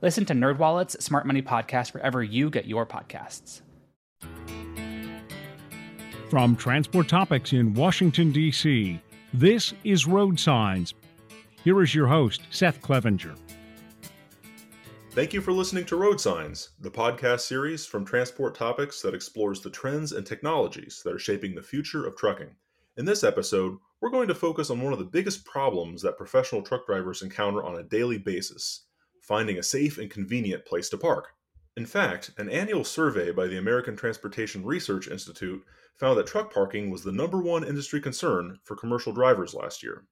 Listen to NerdWallet's Smart Money Podcast wherever you get your podcasts. From Transport Topics in Washington, D.C., this is Road Signs. Here is your host, Seth Clevenger. Thank you for listening to Road Signs, the podcast series from Transport Topics that explores the trends and technologies that are shaping the future of trucking. In this episode, we're going to focus on one of the biggest problems that professional truck drivers encounter on a daily basis finding a safe and convenient place to park. In fact, an annual survey by the American Transportation Research Institute found that truck parking was the number one industry concern for commercial drivers last year.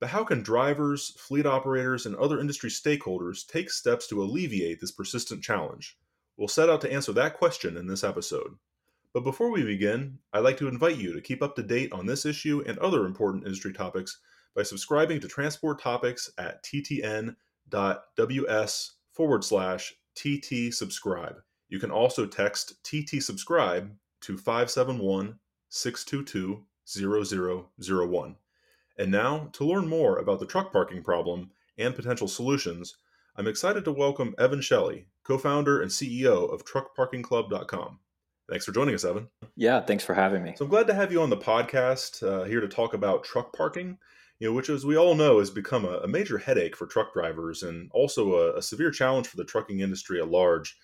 But how can drivers, fleet operators, and other industry stakeholders take steps to alleviate this persistent challenge? We'll set out to answer that question in this episode. But before we begin, I'd like to invite you to keep up to date on this issue and other important industry topics by subscribing to Transport Topics at ttn.ws forward slash TT subscribe. You can also text TT subscribe to 571 622 0001. And now, to learn more about the truck parking problem and potential solutions, I'm excited to welcome Evan Shelley, co founder and CEO of TruckParkingClub.com. Thanks for joining us, Evan. Yeah, thanks for having me. So I'm glad to have you on the podcast uh, here to talk about truck parking, you know, which, as we all know, has become a, a major headache for truck drivers and also a, a severe challenge for the trucking industry at large.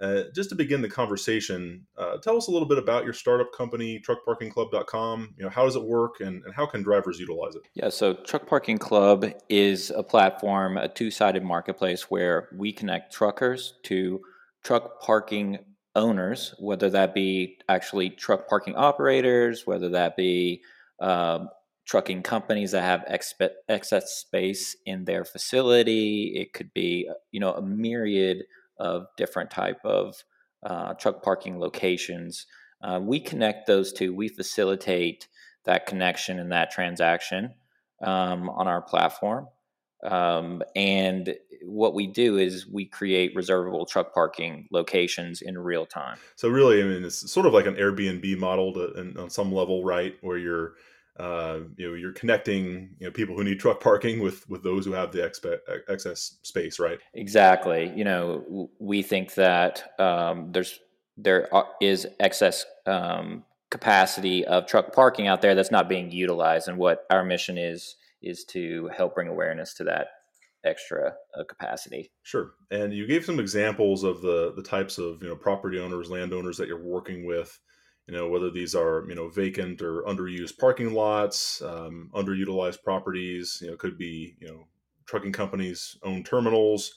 Uh, just to begin the conversation, uh, tell us a little bit about your startup company, truckparkingclub.com. You know, how does it work and, and how can drivers utilize it? Yeah, so Truck Parking Club is a platform, a two sided marketplace where we connect truckers to truck parking owners, whether that be actually truck parking operators, whether that be uh, trucking companies that have expe- excess space in their facility. It could be, you know, a myriad of different type of uh, truck parking locations. Uh, we connect those two. We facilitate that connection and that transaction um, on our platform. Um, and what we do is we create reservable truck parking locations in real time. So really, I mean, it's sort of like an Airbnb model to, on some level, right? Where you're uh, you know you're connecting you know people who need truck parking with with those who have the expe- excess space right? Exactly. You know we think that um, there's there is excess um, capacity of truck parking out there that's not being utilized and what our mission is is to help bring awareness to that extra uh, capacity. Sure. And you gave some examples of the the types of you know property owners landowners that you're working with you know whether these are you know vacant or underused parking lots um, underutilized properties you know could be you know trucking companies own terminals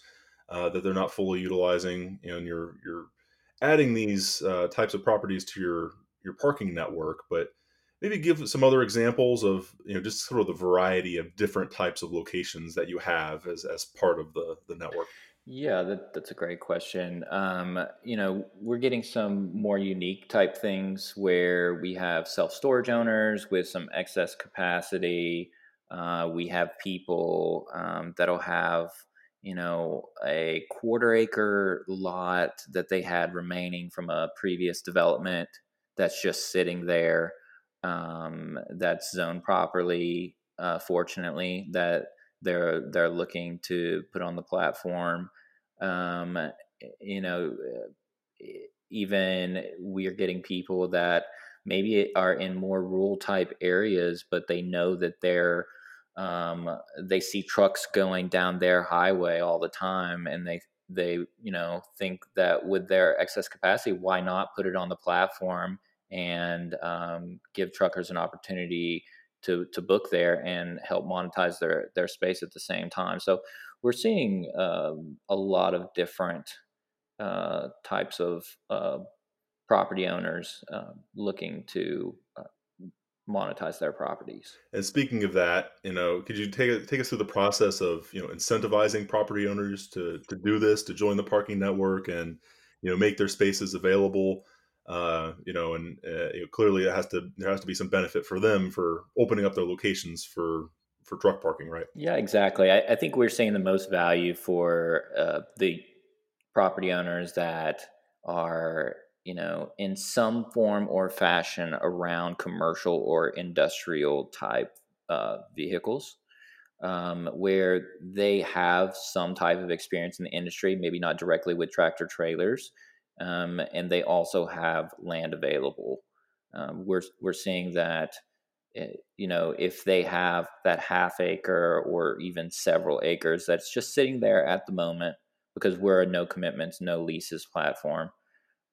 uh, that they're not fully utilizing and you're you're adding these uh, types of properties to your your parking network. But maybe give some other examples of you know just sort of the variety of different types of locations that you have as as part of the the network yeah, that, that's a great question. Um, you know, we're getting some more unique type things where we have self storage owners with some excess capacity. Uh, we have people um, that'll have, you know, a quarter acre lot that they had remaining from a previous development that's just sitting there. Um, that's zoned properly, uh, fortunately, that they're they're looking to put on the platform. Um, you know, uh, even we are getting people that maybe are in more rural type areas, but they know that they're um, they see trucks going down their highway all the time, and they they you know think that with their excess capacity, why not put it on the platform and um, give truckers an opportunity to to book there and help monetize their their space at the same time. So we're seeing um, a lot of different uh, types of uh, property owners uh, looking to uh, monetize their properties. And speaking of that, you know, could you take take us through the process of you know incentivizing property owners to to do this, to join the parking network, and you know make their spaces available? Uh, you know, and uh, you know, clearly it has to there has to be some benefit for them for opening up their locations for for truck parking, right? Yeah, exactly. I, I think we're seeing the most value for uh, the property owners that are you know, in some form or fashion around commercial or industrial type uh, vehicles, um, where they have some type of experience in the industry, maybe not directly with tractor trailers, um, and they also have land available. Um, we're we're seeing that, eh, you know, if they have that half acre or even several acres that's just sitting there at the moment, because we're a no commitments, no leases platform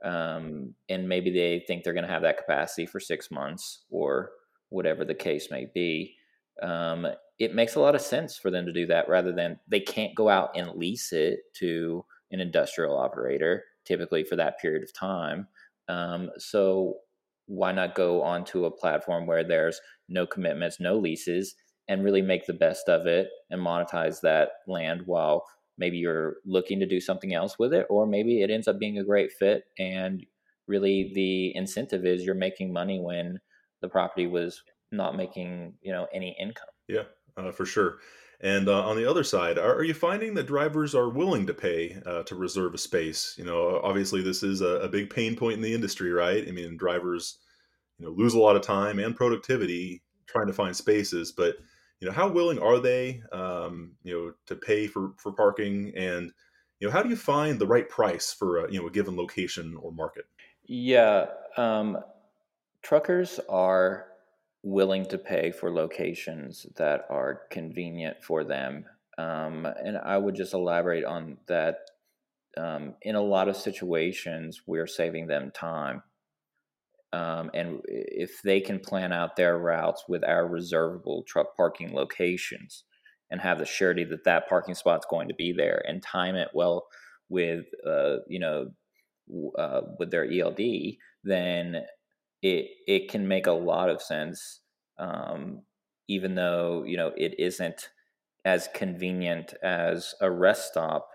um, and maybe they think they're going to have that capacity for six months or whatever the case may be. Um, it makes a lot of sense for them to do that rather than they can't go out and lease it to an industrial operator typically for that period of time. Um, so why not go onto a platform where there's no commitments, no leases, and really make the best of it and monetize that land while maybe you're looking to do something else with it or maybe it ends up being a great fit and really the incentive is you're making money when the property was not making you know any income yeah uh, for sure and uh, on the other side are, are, you finding that drivers are willing to pay uh, to reserve a space? You know obviously this is a, a, big pain point in the industry right? I mean drivers you know lose a lot of time and productivity trying to find spaces but you know how willing are they um, you know to pay for for parking? And you know how do you find the right price for a, you know a given location or market? Yeah um, truckers are willing to pay for locations that are convenient for them um, and i would just elaborate on that um, in a lot of situations we're saving them time um, and if they can plan out their routes with our reservable truck parking locations and have the surety that that parking spot's going to be there and time it well with uh, you know uh, with their ELD, then it it can make a lot of sense. Um, even though you know it isn't as convenient as a rest stop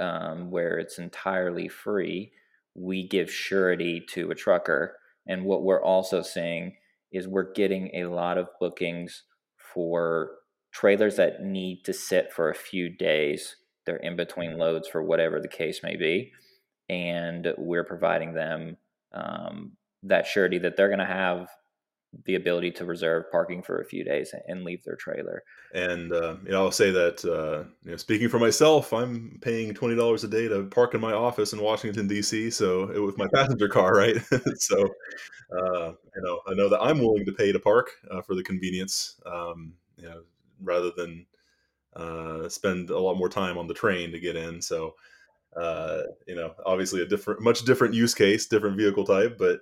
um, where it's entirely free, we give surety to a trucker and what we're also seeing is we're getting a lot of bookings for trailers that need to sit for a few days. They're in between mm-hmm. loads for whatever the case may be. And we're providing them um, that surety that they're going to have the ability to reserve parking for a few days and leave their trailer. And uh, you know, I'll say that uh, you know, speaking for myself, I'm paying twenty dollars a day to park in my office in Washington D.C. So it, with my passenger car, right? so uh, you know, I know that I'm willing to pay to park uh, for the convenience, um, you know, rather than uh, spend a lot more time on the train to get in. So uh, you know, obviously a different, much different use case, different vehicle type, but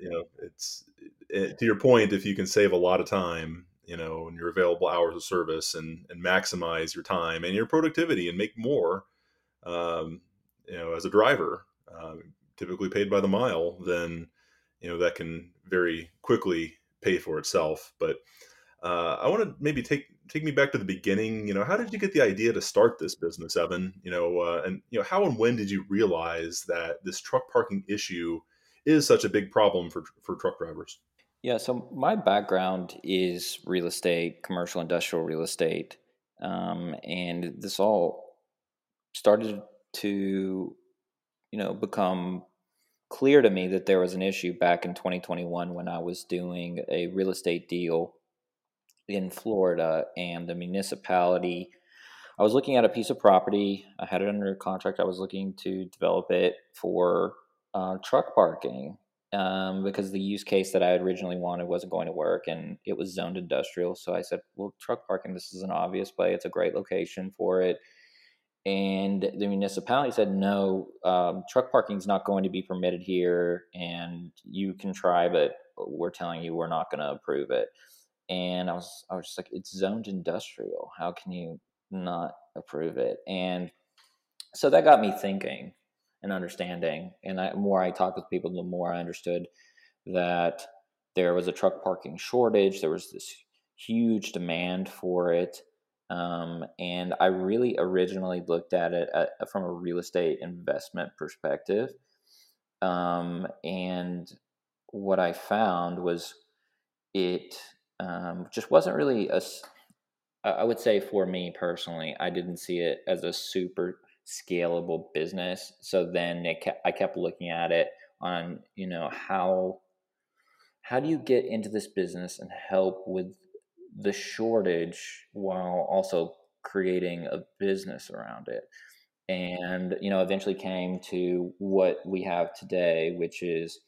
you know, it's it, to your point, if you can save a lot of time, you know, in your available hours of service and and maximize your time and your productivity and make more, um, you know, as a driver, uh, typically paid by the mile, then you know that can very quickly pay for itself. But uh, I want to maybe take take me back to the beginning. You know, how did you get the idea to start this business, Evan? You know, uh, and you know, how and when did you realize that this truck parking issue is such a big problem for for truck drivers? Yeah, so my background is real estate, commercial industrial real estate. Um, and this all started to, you know, become clear to me that there was an issue back in 2021 when I was doing a real estate deal in Florida and the municipality. I was looking at a piece of property. I had it under contract. I was looking to develop it for uh, truck parking um, because the use case that I originally wanted wasn't going to work and it was zoned industrial. So I said, well, truck parking, this is an obvious play. It's a great location for it. And the municipality said, no, um, truck parking is not going to be permitted here and you can try, but we're telling you we're not going to approve it. And I was, I was just like, it's zoned industrial. How can you not approve it? And so that got me thinking and understanding. And the more I talked with people, the more I understood that there was a truck parking shortage. There was this huge demand for it. Um, and I really originally looked at it at, uh, from a real estate investment perspective. Um, and what I found was it um, just wasn't really a, I would say for me personally, I didn't see it as a super scalable business. So then kept, I kept looking at it on, you know, how how do you get into this business and help with the shortage while also creating a business around it and you know eventually came to what we have today which is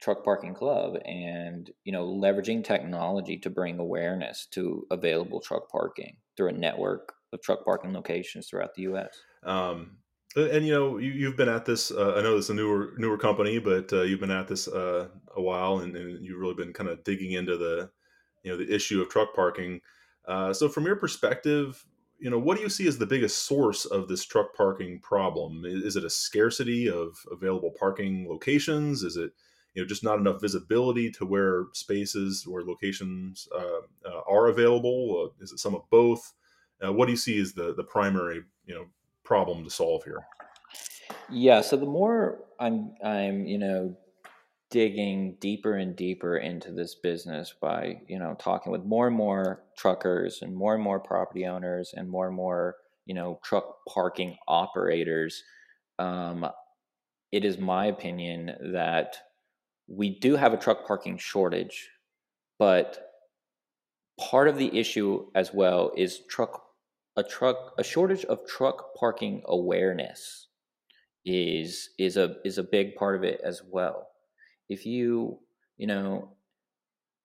truck parking club and you know leveraging technology to bring awareness to available truck parking through a network of truck parking locations throughout the us um, and you know you, have been at this uh, i know it's a newer newer company but uh, you've been at this uh, a while and, and, you've really been kind of digging into the you know the issue of truck parking. Uh, so from your perspective you know what do you see as the biggest source of this truck parking problem? Is it a scarcity of available parking locations? Is it you know just not enough visibility to where spaces or locations uh, uh, are available? Is it some of both? What do you see as the the primary you know problem to solve here? Yeah, so the more I'm I'm, you know, digging deeper and deeper into this business by, you know, talking with more and more truckers and more and more property owners and more and more, you know, truck parking operators, um, it is my opinion that we do have a truck parking shortage, but part of the issue as well is truck a truck a shortage of truck parking awareness is is a is a big part of it as well. If you you know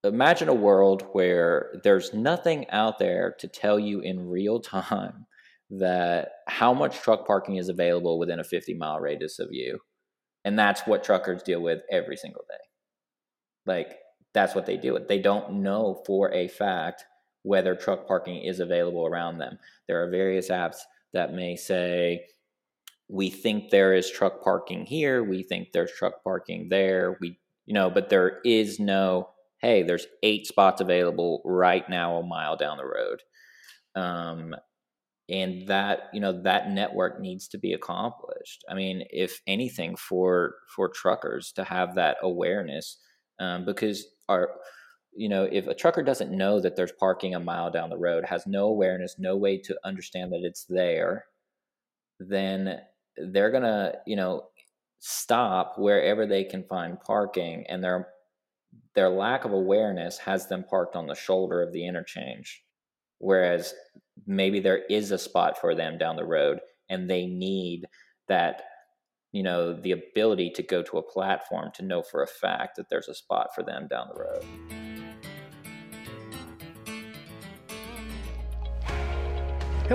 imagine a world where there's nothing out there to tell you in real time that how much truck parking is available within a 50 mile radius of you and that's what truckers deal with every single day like that's what they deal with they don't know for a fact whether truck parking is available around them. There are various apps that may say, we think there is truck parking here, we think there's truck parking there, we you know, but there is no, hey, there's eight spots available right now a mile down the road. Um, and that you know that network needs to be accomplished i mean if anything for for truckers to have that awareness um, because our you know, if a trucker doesn't know that there's parking a mile down the road, has no awareness, no way to understand that it's there, then they're going to, you know, stop wherever they can find parking and their their lack of awareness has them parked on the shoulder of the interchange. Whereas maybe there is a spot for them down the road and they need that you know the ability to go to a platform to know for a fact that there's a spot for them down the road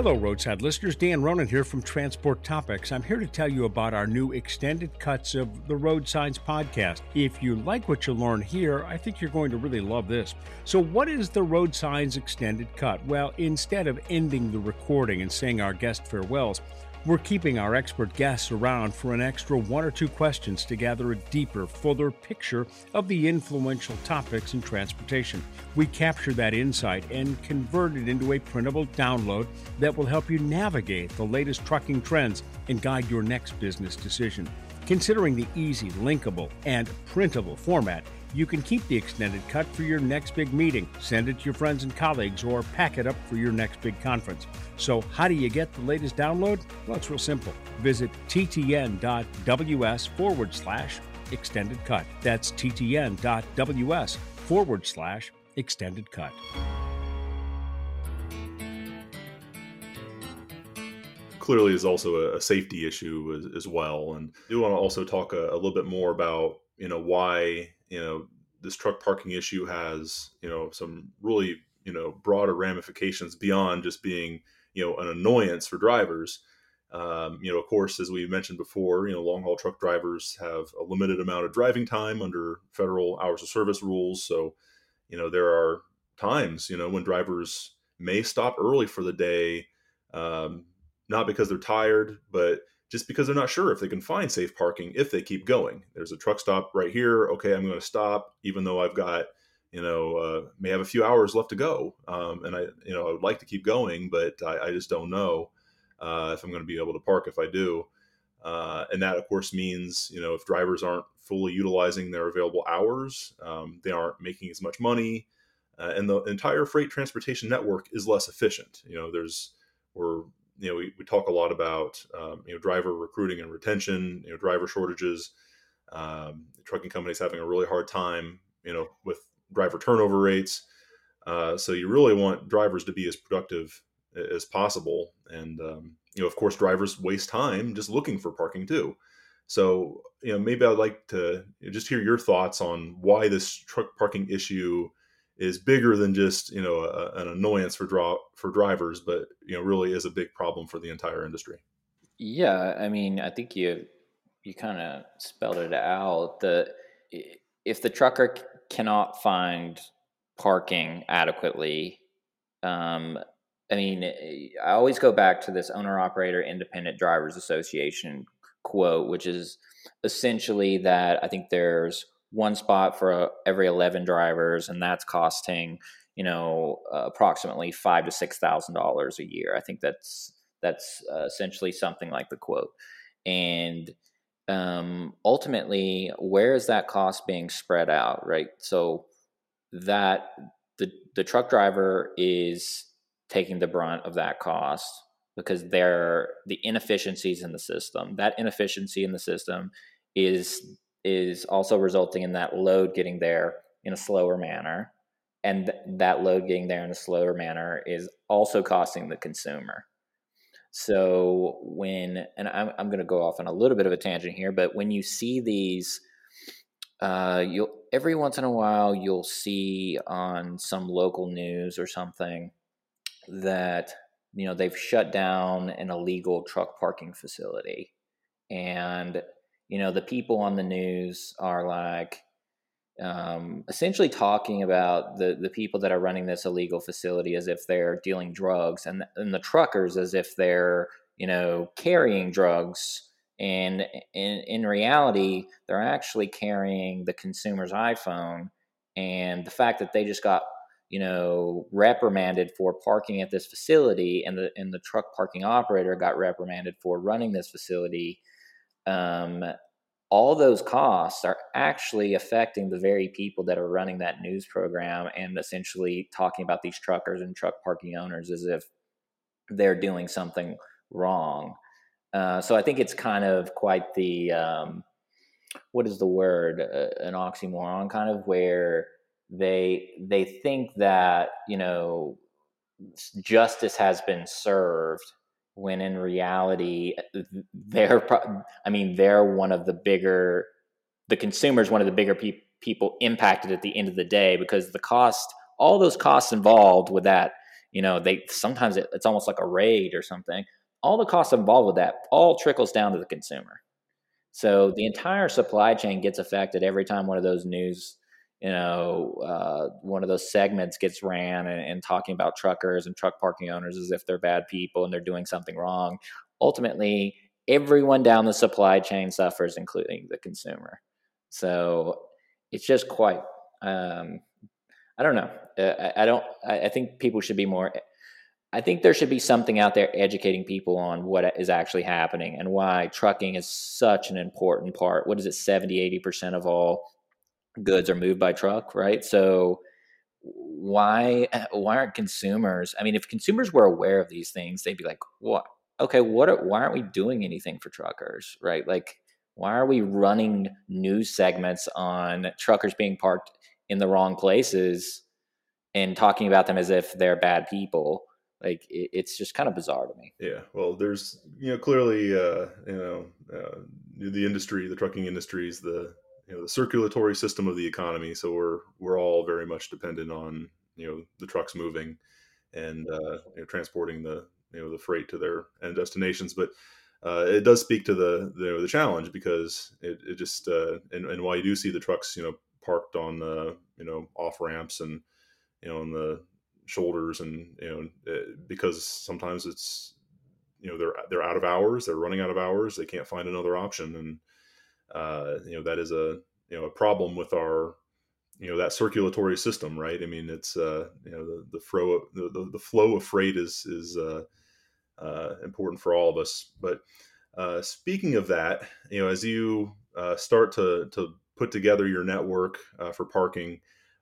Hello, Road Signs listeners. Dan Ronan here from Transport Topics. I'm here to tell you about our new extended cuts of the Road Signs podcast. If you like what you learn here, I think you're going to really love this. So, what is the Road Signs extended cut? Well, instead of ending the recording and saying our guest farewells, we're keeping our expert guests around for an extra one or two questions to gather a deeper, fuller picture of the influential topics in transportation. We capture that insight and convert it into a printable download that will help you navigate the latest trucking trends and guide your next business decision. Considering the easy, linkable, and printable format, you can keep the extended cut for your next big meeting, send it to your friends and colleagues, or pack it up for your next big conference. So, how do you get the latest download? Well, it's real simple. Visit ttn.ws forward slash extended cut. That's ttn.ws forward slash extended cut. Clearly, is also a safety issue as, as well, and I do want to also talk a, a little bit more about you know why you know this truck parking issue has you know some really you know broader ramifications beyond just being you know an annoyance for drivers. Um, you know of course as we mentioned before you know long haul truck drivers have a limited amount of driving time under federal hours of service rules. So you know there are times you know when drivers may stop early for the day um, not because they're tired but just because they're not sure if they can find safe parking if they keep going. There's a truck stop right here. Okay, I'm going to stop, even though I've got, you know, uh, may have a few hours left to go, um, and I, you know, I would like to keep going, but I, I just don't know uh, if I'm going to be able to park if I do. Uh, and that, of course, means you know if drivers aren't fully utilizing their available hours, um, they aren't making as much money, uh, and the entire freight transportation network is less efficient. You know, there's we're you know we, we talk a lot about um, you know driver recruiting and retention, you know driver shortages. Um, trucking companies having a really hard time, you know, with driver turnover rates. Uh, so you really want drivers to be as productive as possible, and um, you know, of course, drivers waste time just looking for parking too. So, you know, maybe I'd like to just hear your thoughts on why this truck parking issue is bigger than just you know a, an annoyance for draw for drivers, but you know, really is a big problem for the entire industry. Yeah, I mean, I think you you kind of spelled it out. The if the trucker cannot find parking adequately, um, I mean, I always go back to this owner operator independent drivers association quote, which is essentially that I think there's one spot for uh, every 11 drivers, and that's costing, you know, uh, approximately five to six thousand dollars a year. I think that's that's uh, essentially something like the quote. And um, ultimately, where is that cost being spread out, right? So that the the truck driver is taking the brunt of that cost because they're the inefficiencies in the system. That inefficiency in the system is is also resulting in that load getting there in a slower manner, and th- that load getting there in a slower manner is also costing the consumer. So when and I'm I'm going to go off on a little bit of a tangent here, but when you see these uh, you'll every once in a while you'll see on some local news or something that you know they've shut down an illegal truck parking facility and you know the people on the news are like um, essentially talking about the the people that are running this illegal facility as if they're dealing drugs and and the truckers as if they're you know carrying drugs and in in reality they're actually carrying the consumer's iPhone and the fact that they just got you know, reprimanded for parking at this facility, and the and the truck parking operator got reprimanded for running this facility. Um, all those costs are actually affecting the very people that are running that news program and essentially talking about these truckers and truck parking owners as if they're doing something wrong. Uh, so I think it's kind of quite the um, what is the word? Uh, an oxymoron, kind of where they they think that you know justice has been served when in reality they're i mean they're one of the bigger the consumers one of the bigger pe- people impacted at the end of the day because the cost all those costs involved with that you know they sometimes it, it's almost like a raid or something. All the costs involved with that all trickles down to the consumer. So the entire supply chain gets affected every time one of those news you know, uh, one of those segments gets ran and, and, talking about truckers and truck parking owners as if they're bad people and they're doing something wrong. Ultimately, everyone down the supply chain suffers, including the consumer. So it's just quite. Um, I don't know. Uh, I, I don't. I, I think people should be more. I think there should be something out there educating people on what is actually happening and why trucking is such an important part. What is it, 70, 80% of all goods are moved by truck, right? So why why aren't consumers? I mean, if consumers were aware of these things, they'd be like, "What? Okay, what? Are, why aren't we doing anything for truckers? Right? Like, why are we running news segments on truckers being parked in the wrong places and talking about them as if they're bad people?" Like, it, it's just kind of bizarre to me. Yeah. Well, there's you know clearly uh, you know uh, the industry, the trucking industry is the you know the circulatory system of the economy. So we're we're all very much dependent on you know the trucks moving and uh, you know, transporting the you know the freight to their end destinations. But uh, it does speak to the the, the challenge because it, it just uh, and, and while you do see the trucks you know parked on the you know off ramps and you know on the shoulders and you know it, because sometimes it's you know they're they're out of hours, they're running out of hours, they can't find another option, and uh, you know that is a you know a problem with our you know that circulatory system, right? I mean, it's uh, you know the the flow the, the, flow of freight is is uh, uh, important for all of us. But uh, speaking of that, you know, as you uh, start to to put together your network uh, for parking,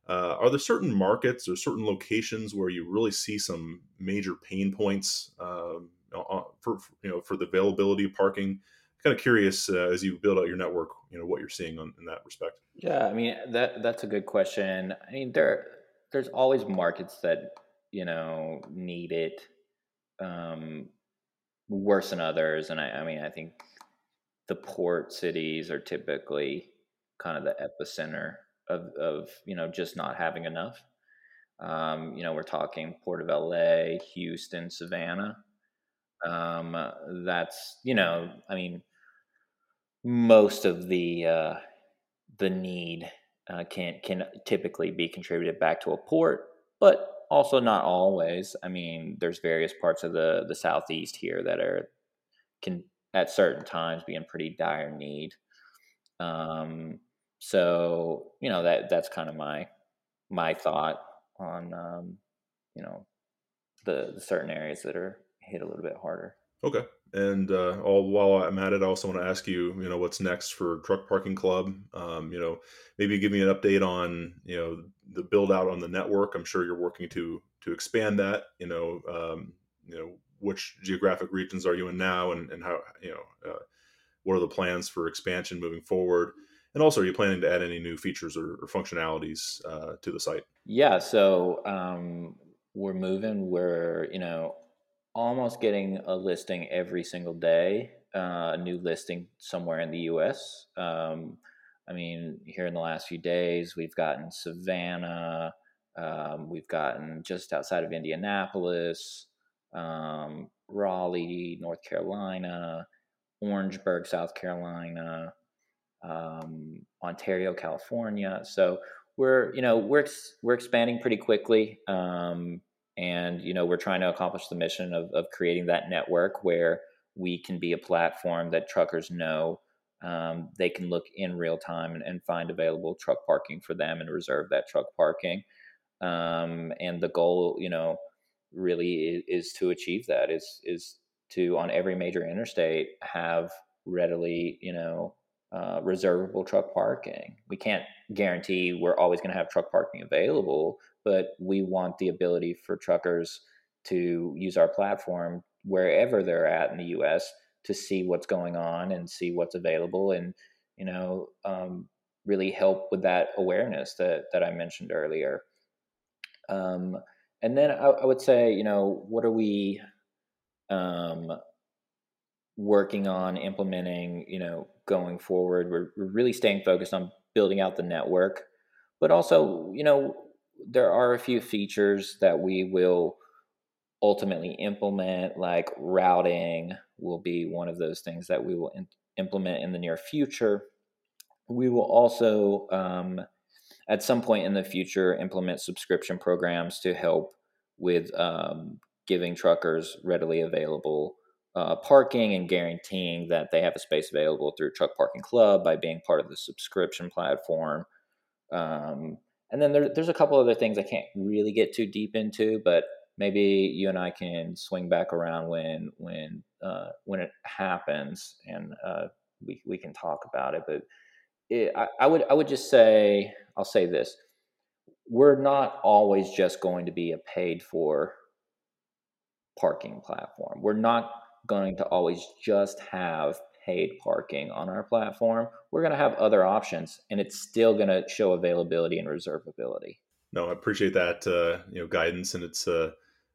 uh, are there certain markets or certain locations where you really see some major pain points um, for you know for the availability of parking? Kind of curious uh, as you build out your network, you know what you're seeing on, in that respect. Yeah, I mean that that's a good question. I mean there there's always markets that you know need it um, worse than others, and I, I mean I think the port cities are typically kind of the epicenter of, of you know just not having enough. Um, you know, we're talking Port of LA, Houston, Savannah. Um, that's you know, I mean, most of the uh, the need uh, can can typically be contributed back to a port, but also not always. I mean, there's various parts of the the southeast here that are can at certain times be in pretty dire need. Um, so you know that that's kind of my my thought on um, you know the, the certain areas that are hit a little bit harder. Okay. And uh, all while I'm at it, I also want to ask you, you know, what's next for Truck Parking Club? Um, you know, maybe give me an update on, you know, the build out on the network. I'm sure you're working to to expand that. You know, um, you know, which geographic regions are you in now, and and how, you know, uh, what are the plans for expansion moving forward? And also, are you planning to add any new features or, or functionalities uh, to the site? Yeah, so um, we're moving. We're you know almost getting a listing every single day, uh, a new listing somewhere in the U.S. Um, I mean, here in the last few days, we've gotten Savannah, um, we've gotten just outside of Indianapolis, um, Raleigh, North Carolina, Orangeburg, South Carolina um, Ontario, California. So we're you know we're we're expanding pretty quickly, um, and you know we're trying to accomplish the mission of of creating that network where we can be a platform that truckers know um, they can look in real time and, and, find available truck parking for them and reserve that truck parking. Um, and the goal, you know, really is, is, to achieve that is is to on every major interstate have readily, you know, uh, reservable truck parking. We can't guarantee we're always going to have truck parking available, but we want the ability for truckers to use our platform wherever they're at in the U.S. to see what's going on and see what's available, and you know, um, really help with that awareness that that I mentioned earlier. Um, and then I, I, would say, you know, what are we um, working on implementing, you know, going forward. We're, we're really staying focused on building out the network, but also, you know, there are a few features that we will ultimately implement, like routing will be one of those things that we will in- implement in the near future. We will also, um, at some point in the future, implement subscription programs to help with um, giving truckers readily available uh, parking and guaranteeing that they have a space available through Truck Parking Club by being part of the subscription platform. Um, and then there, there's a couple other things I can't really get too deep into, but maybe you and I can swing back around when when uh, when it happens, and uh, we we can talk about it. But it, I, I would I would just say I'll say this: we're not always just going to be a paid for parking platform. We're not going to always just have paid parking on our platform. We're going to have other options, and it's still going to show availability and reservability. No, I appreciate that uh, you know guidance, and it's uh,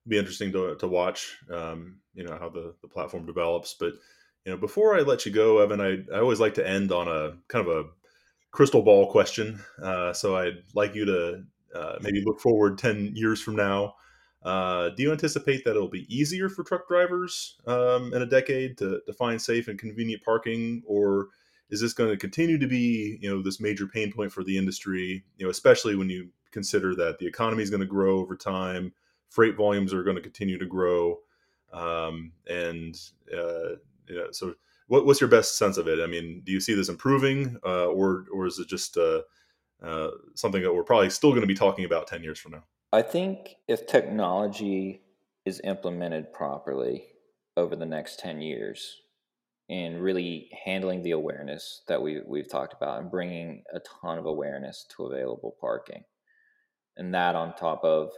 be interesting to, to watch um, you know how the, the platform develops. But you know before I let you go, Evan, I, I always like to end on a kind of a crystal ball question. Uh, so I'd like you to uh, maybe look forward ten years from now uh, do you anticipate that it'll be easier for truck drivers um, in a decade to, to find safe and convenient parking, or is this going to continue to be, you know, this major pain point for the industry? You know, especially when you consider that the economy is going to grow over time, freight volumes are going to continue to grow. Um, and uh, you know, so what, what's your best sense of it? I mean, do you see this improving, uh, or or is it just uh, uh, something that we're probably still going to be talking about ten years from now? I think if technology is implemented properly over the next ten years, and really handling the awareness that we we've talked about and bringing a ton of awareness to available parking, and that on top of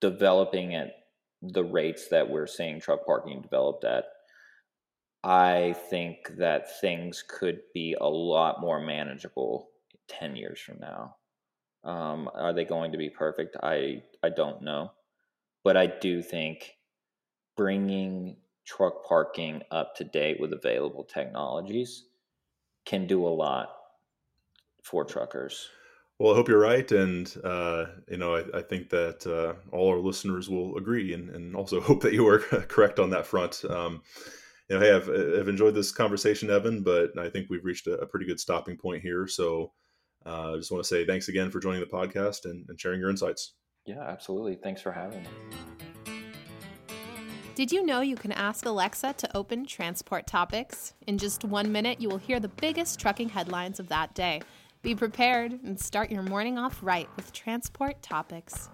developing at the rates that we're seeing truck parking developed at I think that things could be a lot more manageable 10 years from now. Um, are they going to be perfect? I, I don't know. But I do think bringing truck parking up to date with available technologies can do a lot for truckers. Well, I hope you're right, and uh, you know I, I think that uh, all our listeners will agree, and, and also hope that you are correct on that front. Um, you know, hey, I've, I've enjoyed this conversation, Evan, but I think we've reached a, a pretty good stopping point here. So uh, Uh, I just want to say thanks again for joining the podcast and, and sharing your insights. Yeah, absolutely. Thanks for having me. Did you know you can ask Alexa to open transport topics? In just one minute, you will hear the biggest trucking headlines of that day. Be prepared and start your morning off right with transport topics.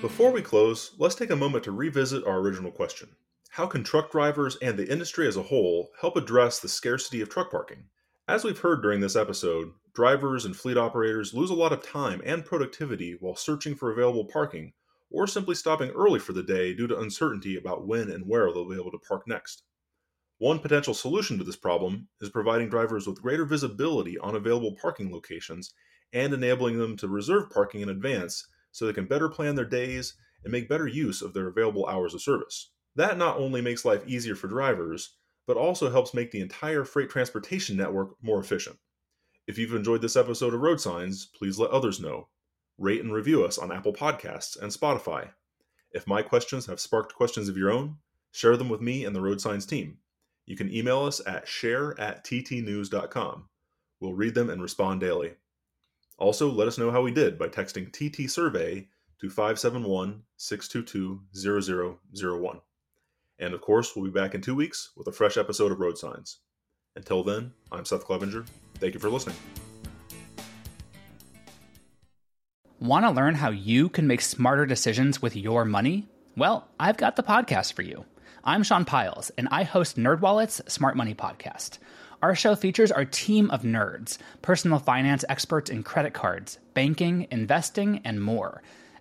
Before we close, let's take a moment to revisit our original question. How can truck drivers and the industry as a whole help address the scarcity of truck parking? As we've heard during this episode, drivers and fleet operators lose a lot of time and productivity while searching for available parking or simply stopping early for the day due to uncertainty about when and where they'll be able to park next. One potential solution to this problem is providing drivers with greater visibility on available parking locations and enabling them to reserve parking in advance so they can better plan their days and make better use of their available hours of service. That not only makes life easier for drivers, but also helps make the entire freight transportation network more efficient. If you've enjoyed this episode of Road Signs, please let others know. Rate and review us on Apple Podcasts and Spotify. If my questions have sparked questions of your own, share them with me and the Road Signs team. You can email us at share at ttnews.com. We'll read them and respond daily. Also, let us know how we did by texting TT Survey to 571 622 0001. And of course, we'll be back in two weeks with a fresh episode of Road Signs. Until then, I'm Seth Clevenger. Thank you for listening. Want to learn how you can make smarter decisions with your money? Well, I've got the podcast for you. I'm Sean Pyles, and I host NerdWallet's Smart Money Podcast. Our show features our team of nerds, personal finance experts in credit cards, banking, investing, and more.